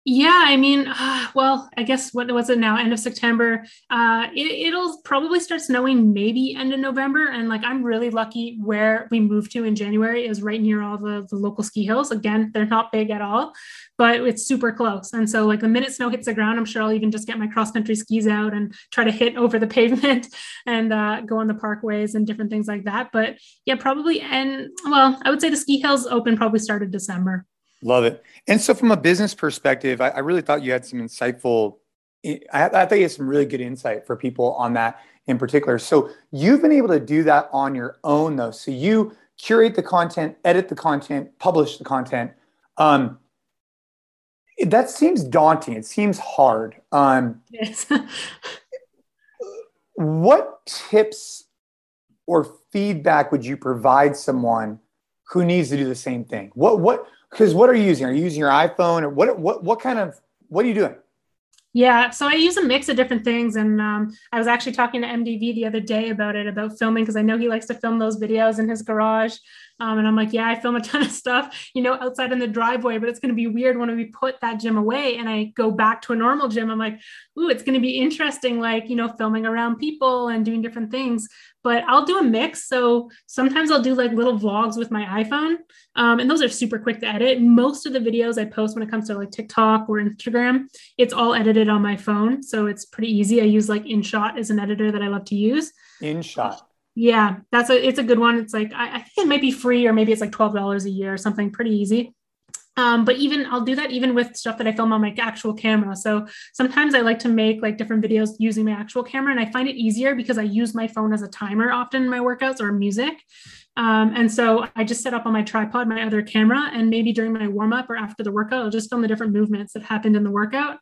yeah, I mean, uh, well, I guess what was it now? End of September. Uh, it, will probably start snowing maybe end of November. And like, I'm really lucky where we moved to in January is right near all the, the local ski hills. Again, they're not big at all, but it's super close. And so, like, the minute snow hits the ground, I'm sure I'll even just get my cross country skis out and try to hit over the pavement and uh, go on the parkways and different things like that. But yeah, probably. And well, I would say the ski hills open probably started December. Love it. And so, from a business perspective, I, I really thought you had some insightful. I, I thought you had some really good insight for people on that in particular. So, you've been able to do that on your own, though. So, you curate the content, edit the content, publish the content. Um, that seems daunting. It seems hard. Um, yes. what tips or feedback would you provide someone who needs to do the same thing? What what because what are you using? Are you using your iPhone or what? What what kind of what are you doing? Yeah, so I use a mix of different things, and um, I was actually talking to MDV the other day about it, about filming, because I know he likes to film those videos in his garage. Um, and I'm like, yeah, I film a ton of stuff, you know, outside in the driveway, but it's going to be weird when we put that gym away and I go back to a normal gym. I'm like, ooh, it's going to be interesting, like, you know, filming around people and doing different things. But I'll do a mix. So sometimes I'll do like little vlogs with my iPhone. Um, and those are super quick to edit. Most of the videos I post when it comes to like TikTok or Instagram, it's all edited on my phone. So it's pretty easy. I use like InShot as an editor that I love to use. InShot. Yeah, that's a it's a good one. It's like I, I think it might be free or maybe it's like twelve dollars a year or something pretty easy. Um, but even I'll do that even with stuff that I film on my actual camera. So sometimes I like to make like different videos using my actual camera, and I find it easier because I use my phone as a timer often in my workouts or music. Um, and so I just set up on my tripod my other camera, and maybe during my warm up or after the workout, I'll just film the different movements that happened in the workout.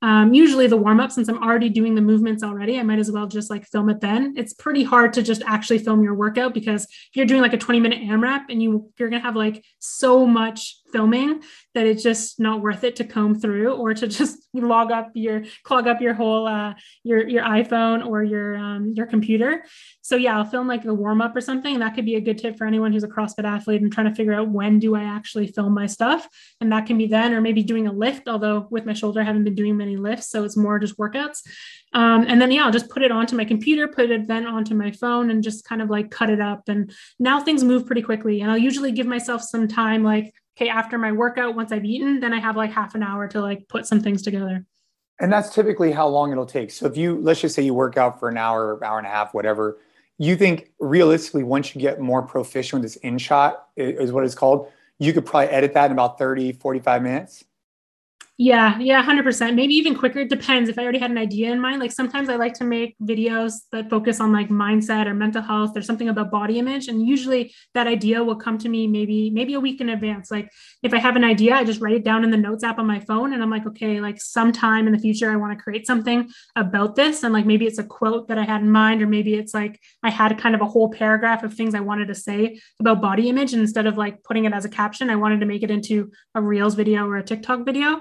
Um, usually the warm up, since I'm already doing the movements already, I might as well just like film it then. It's pretty hard to just actually film your workout because if you're doing like a 20 minute AMRAP and you you're gonna have like so much filming that it's just not worth it to comb through or to just log up your clog up your whole uh, your your iPhone or your um, your computer. So yeah, I'll film like a warm up or something. That could be a good tip for anyone who's a CrossFit athlete and trying to figure out when do I actually film my stuff, and that can be then or maybe doing a lift. Although with my shoulder, I haven't been doing many lifts, so it's more just workouts. Um, and then yeah, I'll just put it onto my computer, put it then onto my phone, and just kind of like cut it up. And now things move pretty quickly, and I'll usually give myself some time like okay, after my workout, once I've eaten, then I have like half an hour to like put some things together. And that's typically how long it'll take. So if you let's just say you work out for an hour, hour and a half, whatever, you think realistically once you get more proficient with this InShot is what it's called, you could probably edit that in about 30, 45 minutes. Yeah, yeah, 100%. Maybe even quicker. It depends if I already had an idea in mind. Like sometimes I like to make videos that focus on like mindset or mental health or something about body image. And usually that idea will come to me maybe, maybe a week in advance. Like if I have an idea, I just write it down in the notes app on my phone and I'm like, okay, like sometime in the future, I want to create something about this. And like maybe it's a quote that I had in mind, or maybe it's like I had kind of a whole paragraph of things I wanted to say about body image. And instead of like putting it as a caption, I wanted to make it into a Reels video or a TikTok video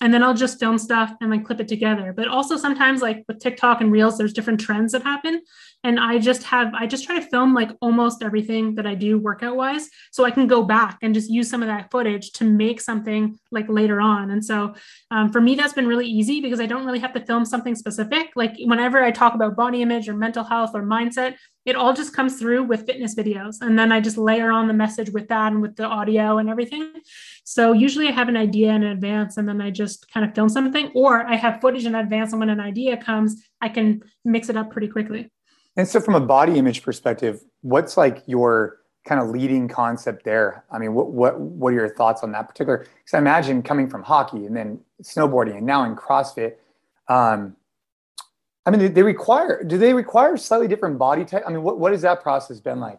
and then I'll just film stuff and like clip it together. But also sometimes like with TikTok and Reels, there's different trends that happen. And I just have, I just try to film like almost everything that I do workout wise. So I can go back and just use some of that footage to make something like later on. And so um, for me, that's been really easy because I don't really have to film something specific. Like whenever I talk about body image or mental health or mindset, it all just comes through with fitness videos. And then I just layer on the message with that and with the audio and everything. So usually I have an idea in advance and then I just kind of film something, or I have footage in advance. And when an idea comes, I can mix it up pretty quickly. And so, from a body image perspective, what's like your kind of leading concept there? I mean, what what what are your thoughts on that particular? Because I imagine coming from hockey and then snowboarding and now in CrossFit, um, I mean, they require, do they require slightly different body type? I mean, what, what has that process been like?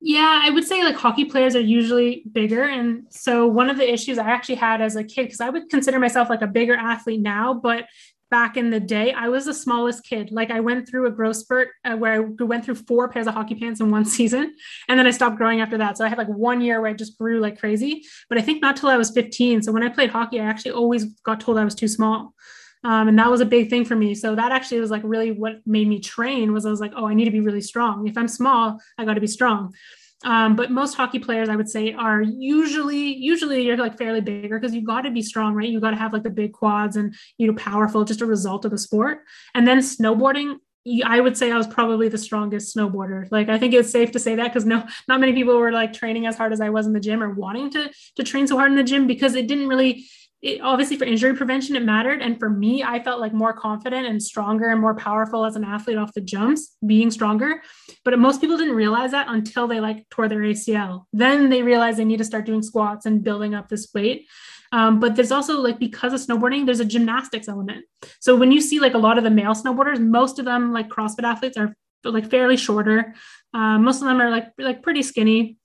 Yeah, I would say like hockey players are usually bigger. And so one of the issues I actually had as a kid, because I would consider myself like a bigger athlete now, but back in the day, I was the smallest kid. Like I went through a growth spurt uh, where I went through four pairs of hockey pants in one season. And then I stopped growing after that. So I had like one year where I just grew like crazy, but I think not till I was 15. So when I played hockey, I actually always got told I was too small. Um, and that was a big thing for me. So that actually was like really what made me train was I was like, oh, I need to be really strong. If I'm small, I got to be strong. Um, but most hockey players, I would say, are usually usually you're like fairly bigger because you got to be strong, right? You got to have like the big quads and you know powerful, just a result of the sport. And then snowboarding, I would say I was probably the strongest snowboarder. Like I think it's safe to say that because no, not many people were like training as hard as I was in the gym or wanting to to train so hard in the gym because it didn't really it, obviously for injury prevention it mattered. And for me i felt like more confident and stronger and more powerful as an athlete off the jumps being stronger. But most people didn't realize that until they like tore their acl then they realized they need to start doing squats and building up this weight. Um, but there's also like because of snowboarding there's a gymnastics element. So when you see like a lot of the male snowboarders most of them like crossfit athletes are like fairly shorter. Um, most of them are like like pretty skinny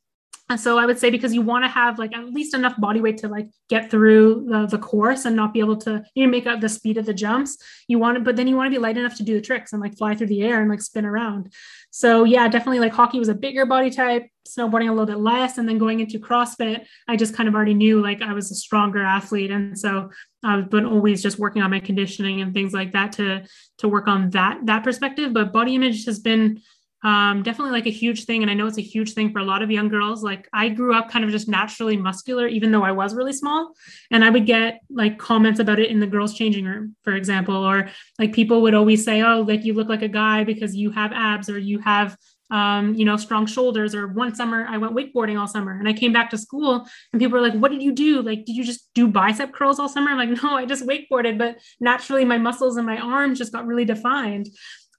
and so I would say because you want to have like at least enough body weight to like get through the, the course and not be able to you know make up the speed of the jumps. You want to, but then you want to be light enough to do the tricks and like fly through the air and like spin around. So yeah, definitely like hockey was a bigger body type, snowboarding a little bit less, and then going into CrossFit, I just kind of already knew like I was a stronger athlete, and so I've been always just working on my conditioning and things like that to to work on that that perspective. But body image has been um, definitely like a huge thing. And I know it's a huge thing for a lot of young girls. Like I grew up kind of just naturally muscular, even though I was really small. And I would get like comments about it in the girls' changing room, for example, or like people would always say, oh, like you look like a guy because you have abs or you have um, you know, strong shoulders. Or one summer, I went wakeboarding all summer and I came back to school and people were like, What did you do? Like, did you just do bicep curls all summer? I'm like, No, I just wakeboarded, but naturally my muscles and my arms just got really defined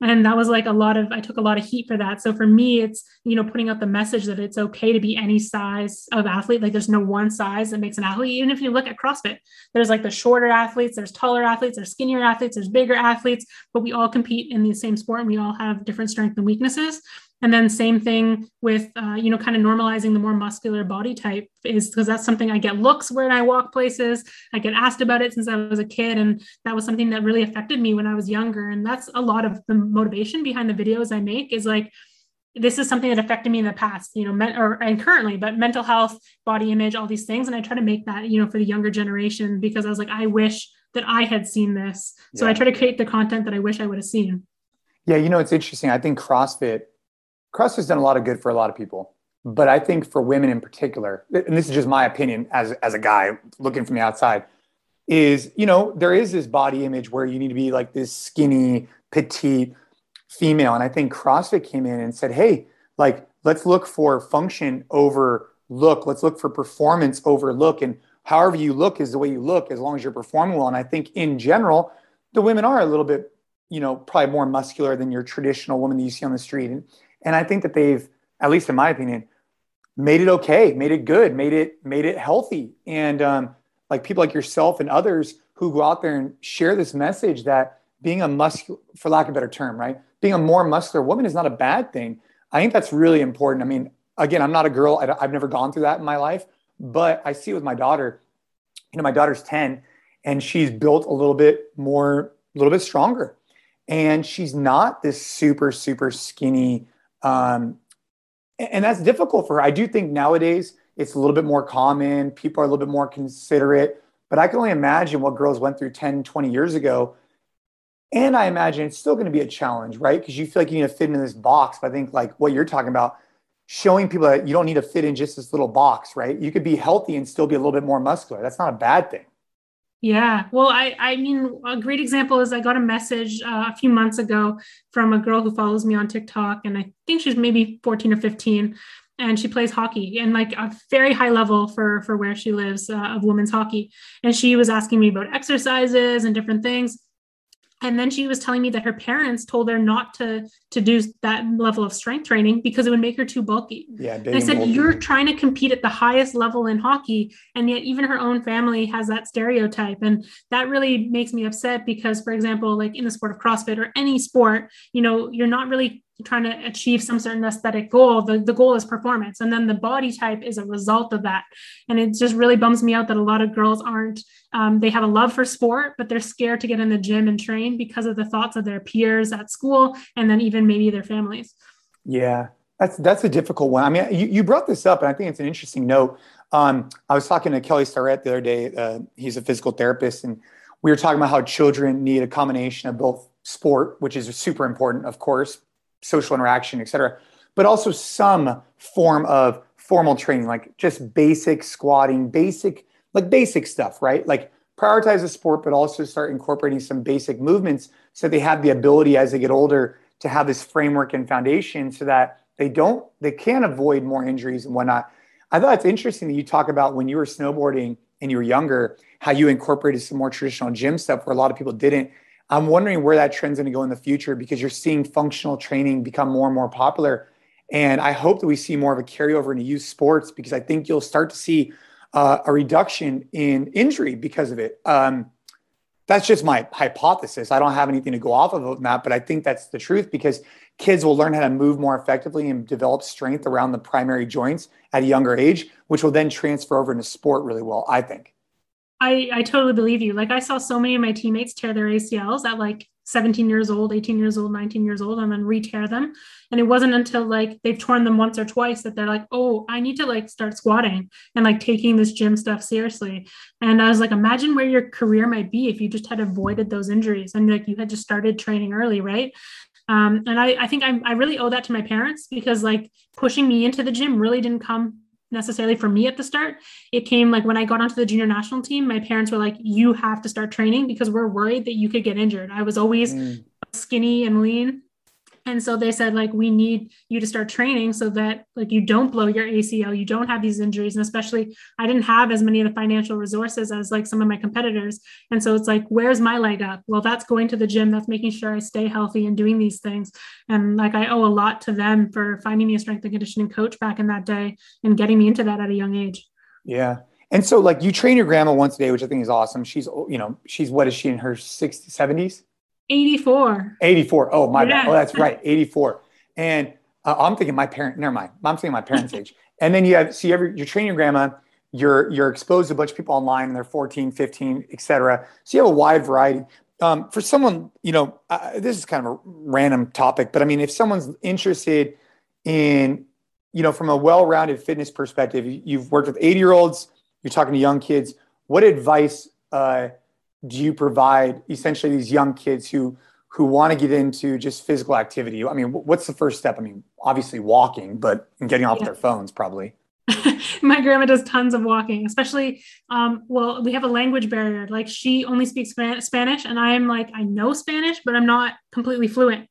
and that was like a lot of i took a lot of heat for that. So for me it's you know putting out the message that it's okay to be any size of athlete. Like there's no one size that makes an athlete even if you look at crossfit. There's like the shorter athletes there's taller athletes there's skinnier athletes there's bigger athletes but we all compete in the same sport and we all have different strengths and weaknesses and then same thing with, uh, you know, kind of normalizing the more muscular body type is because that's something I get looks when I walk places. I get asked about it since I was a kid. And that was something that really affected me when I was younger. And that's a lot of the motivation behind the videos I make is like, this is something that affected me in the past, you know, men, or and currently, but mental health, body image, all these things. And I try to make that, you know, for the younger generation because I was like, I wish that I had seen this. So yeah. I try to create the content that I wish I would have seen. Yeah, you know, it's interesting. I think CrossFit CrossFit's done a lot of good for a lot of people, but I think for women in particular, and this is just my opinion as as a guy looking from the outside, is you know there is this body image where you need to be like this skinny, petite female, and I think CrossFit came in and said, hey, like let's look for function over look. Let's look for performance over look. And however you look is the way you look as long as you're performing well. And I think in general, the women are a little bit, you know, probably more muscular than your traditional woman that you see on the street. And, and I think that they've, at least in my opinion, made it okay, made it good, made it, made it healthy. And um, like people like yourself and others who go out there and share this message that being a muscular, for lack of a better term, right? Being a more muscular woman is not a bad thing. I think that's really important. I mean, again, I'm not a girl. I, have never gone through that in my life, but I see it with my daughter. You know, my daughter's 10 and she's built a little bit more, a little bit stronger. And she's not this super, super skinny. Um, and that's difficult for her. I do think nowadays it's a little bit more common. People are a little bit more considerate. But I can only imagine what girls went through 10, 20 years ago. And I imagine it's still going to be a challenge, right? Because you feel like you need to fit in this box. But I think like what you're talking about, showing people that you don't need to fit in just this little box, right? You could be healthy and still be a little bit more muscular. That's not a bad thing. Yeah, well, I I mean, a great example is I got a message uh, a few months ago from a girl who follows me on TikTok, and I think she's maybe 14 or 15, and she plays hockey and like a very high level for for where she lives uh, of women's hockey. And she was asking me about exercises and different things and then she was telling me that her parents told her not to to do that level of strength training because it would make her too bulky. Yeah, I said bulky. you're trying to compete at the highest level in hockey, and yet even her own family has that stereotype, and that really makes me upset because, for example, like in the sport of CrossFit or any sport, you know, you're not really trying to achieve some certain aesthetic goal the, the goal is performance. And then the body type is a result of that. And it just really bums me out that a lot of girls aren't um, they have a love for sport but they're scared to get in the gym and train because of the thoughts of their peers at school and then even maybe their families. Yeah that's that's a difficult one. I mean you, you brought this up and i think it's an interesting note. Um, i was talking to kelly starrett the other day uh, he's a physical therapist and we were talking about how children need a combination of both sport which is super important of course social interaction, et cetera, but also some form of formal training, like just basic squatting, basic, like basic stuff, right? Like prioritize the sport, but also start incorporating some basic movements so they have the ability as they get older to have this framework and foundation so that they don't, they can avoid more injuries and whatnot. I thought it's interesting that you talk about when you were snowboarding and you were younger, how you incorporated some more traditional gym stuff where a lot of people didn't. I'm wondering where that trend's going to go in the future because you're seeing functional training become more and more popular. And I hope that we see more of a carryover into youth sports because I think you'll start to see uh, a reduction in injury because of it. Um, that's just my hypothesis. I don't have anything to go off of on that, but I think that's the truth because kids will learn how to move more effectively and develop strength around the primary joints at a younger age, which will then transfer over into sport really well, I think. I, I totally believe you. Like I saw so many of my teammates tear their ACLs at like 17 years old, 18 years old, 19 years old, and then re-tear them. And it wasn't until like they've torn them once or twice that they're like, oh, I need to like start squatting and like taking this gym stuff seriously. And I was like, imagine where your career might be if you just had avoided those injuries and like you had just started training early, right? Um, and I, I think I, I really owe that to my parents because like pushing me into the gym really didn't come necessarily for me at the start. It came like when I got onto the junior national team, my parents were like, you have to start training because we're worried that you could get injured. I was always mm. skinny and lean and so they said like we need you to start training so that like you don't blow your acl you don't have these injuries. And especially i didn't have as many of the financial resources as like some of my competitors. And so it's like where's my leg up? Well that's going to the gym. That's making sure i stay healthy and doing these things. And like i owe a lot to them for finding me a strength and conditioning coach back in that day and getting me into that at a young age. Yeah. And so like you train your grandma once a day which i think is awesome. She's you know she's what is she in her 60s 70s 84. 84. Oh, my yeah. bad. Oh, that's right. 84. And uh, I'm thinking my parent, never mind. I'm thinking my parents' age. And then you have, see, every, you're training your grandma, you're, you're exposed to a bunch of people online and they're 14, 15, et cetera. So you have a wide variety. Um, for someone, you know, uh, this is kind of a random topic, but I mean, if someone's interested in, you know, from a well-rounded fitness perspective, you've worked with 80 year olds, you're talking to young kids, what advice, uh, do you provide essentially these young kids who who want to get into just physical activity? I mean, what's the first step? I mean, obviously walking, but getting off yeah. their phones probably. my grandma does tons of walking, especially. Um, well, we have a language barrier. Like she only speaks Spanish, and I'm like, I know Spanish, but I'm not completely fluent.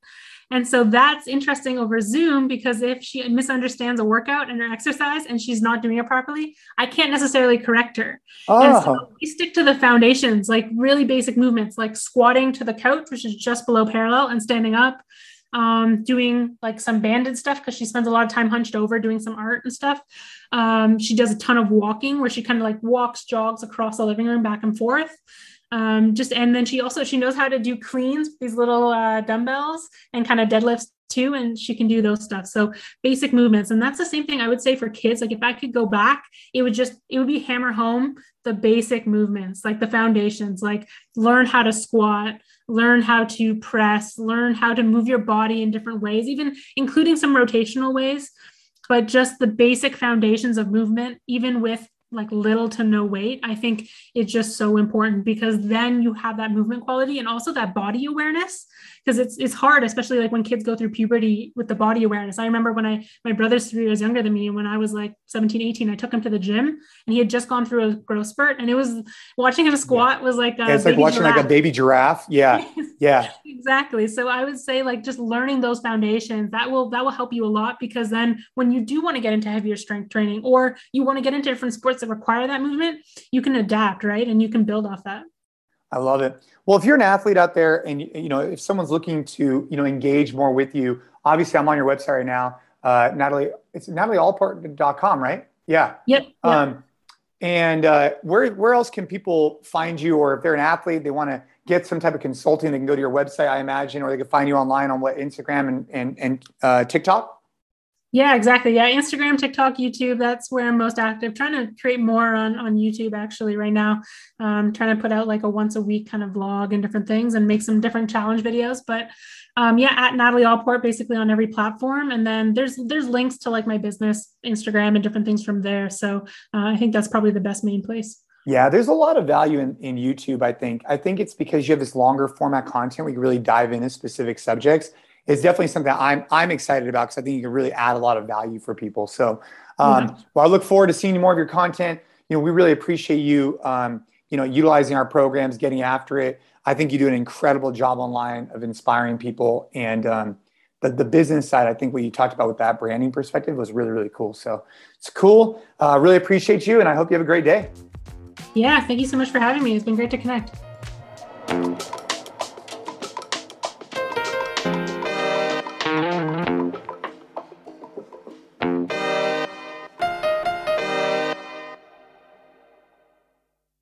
And so that's interesting over Zoom because if she misunderstands a workout and her exercise and she's not doing it properly, I can't necessarily correct her. Oh. And so we stick to the foundations, like really basic movements, like squatting to the couch, which is just below parallel, and standing up. Um, doing like some banded stuff because she spends a lot of time hunched over doing some art and stuff. Um, she does a ton of walking where she kind of like walks, jogs across the living room back and forth um, just and then she also she knows how to do cleans with these little uh, dumbbells and kind of deadlifts too and she can do those stuff. So basic movements and that's the same thing i would say for kids. Like if i could go back it would just it would be hammer home the basic movements like the foundations like learn how to squat learn how to press learn how to move your body in different ways even including some rotational ways. But just the basic foundations of movement even with like little to no weight i think it's just so important because then you have that movement quality and also that body awareness because it's it's hard especially like when kids go through puberty with the body awareness. I remember when i my brother's three years younger than me and when i was like 17 18 i took him to the gym and he had just gone through a growth spurt and it was watching him squat yeah. was like yeah, it's like watching giraffe. like a baby giraffe. Yeah. Yeah. Exactly. So i would say like just learning those foundations that will that will help you a lot because then when you do want to get into heavier strength training or you want to get into different sports that require that movement you can adapt right? And you can build off that I love it. Well, if you're an athlete out there and you know if someone's looking to you know engage more with you, obviously I'm on your website right now, uh, Natalie. It's natalieallport.com, right? Yeah. Yep. Um, and uh, where where else can people find you, or if they're an athlete, they want to get some type of consulting, they can go to your website, I imagine, or they can find you online on what Instagram and and and uh, TikTok. Yeah, exactly. Yeah, Instagram, TikTok, YouTube. That's where I'm most active. Trying to create more on on YouTube actually right now. Um, trying to put out like a once a week kind of vlog and different things and make some different challenge videos. But um, yeah, at Natalie Allport, basically on every platform. And then there's there's links to like my business Instagram and different things from there. So uh, I think that's probably the best main place. Yeah, there's a lot of value in, in YouTube, I think. I think it's because you have this longer format content where you really dive into specific subjects is definitely something that I'm I'm excited about because I think you can really add a lot of value for people. So, um, yeah. well, I look forward to seeing more of your content. You know, we really appreciate you, um, you know, utilizing our programs, getting after it. I think you do an incredible job online of inspiring people, and um, the the business side. I think what you talked about with that branding perspective was really really cool. So it's cool. Uh, really appreciate you, and I hope you have a great day. Yeah, thank you so much for having me. It's been great to connect.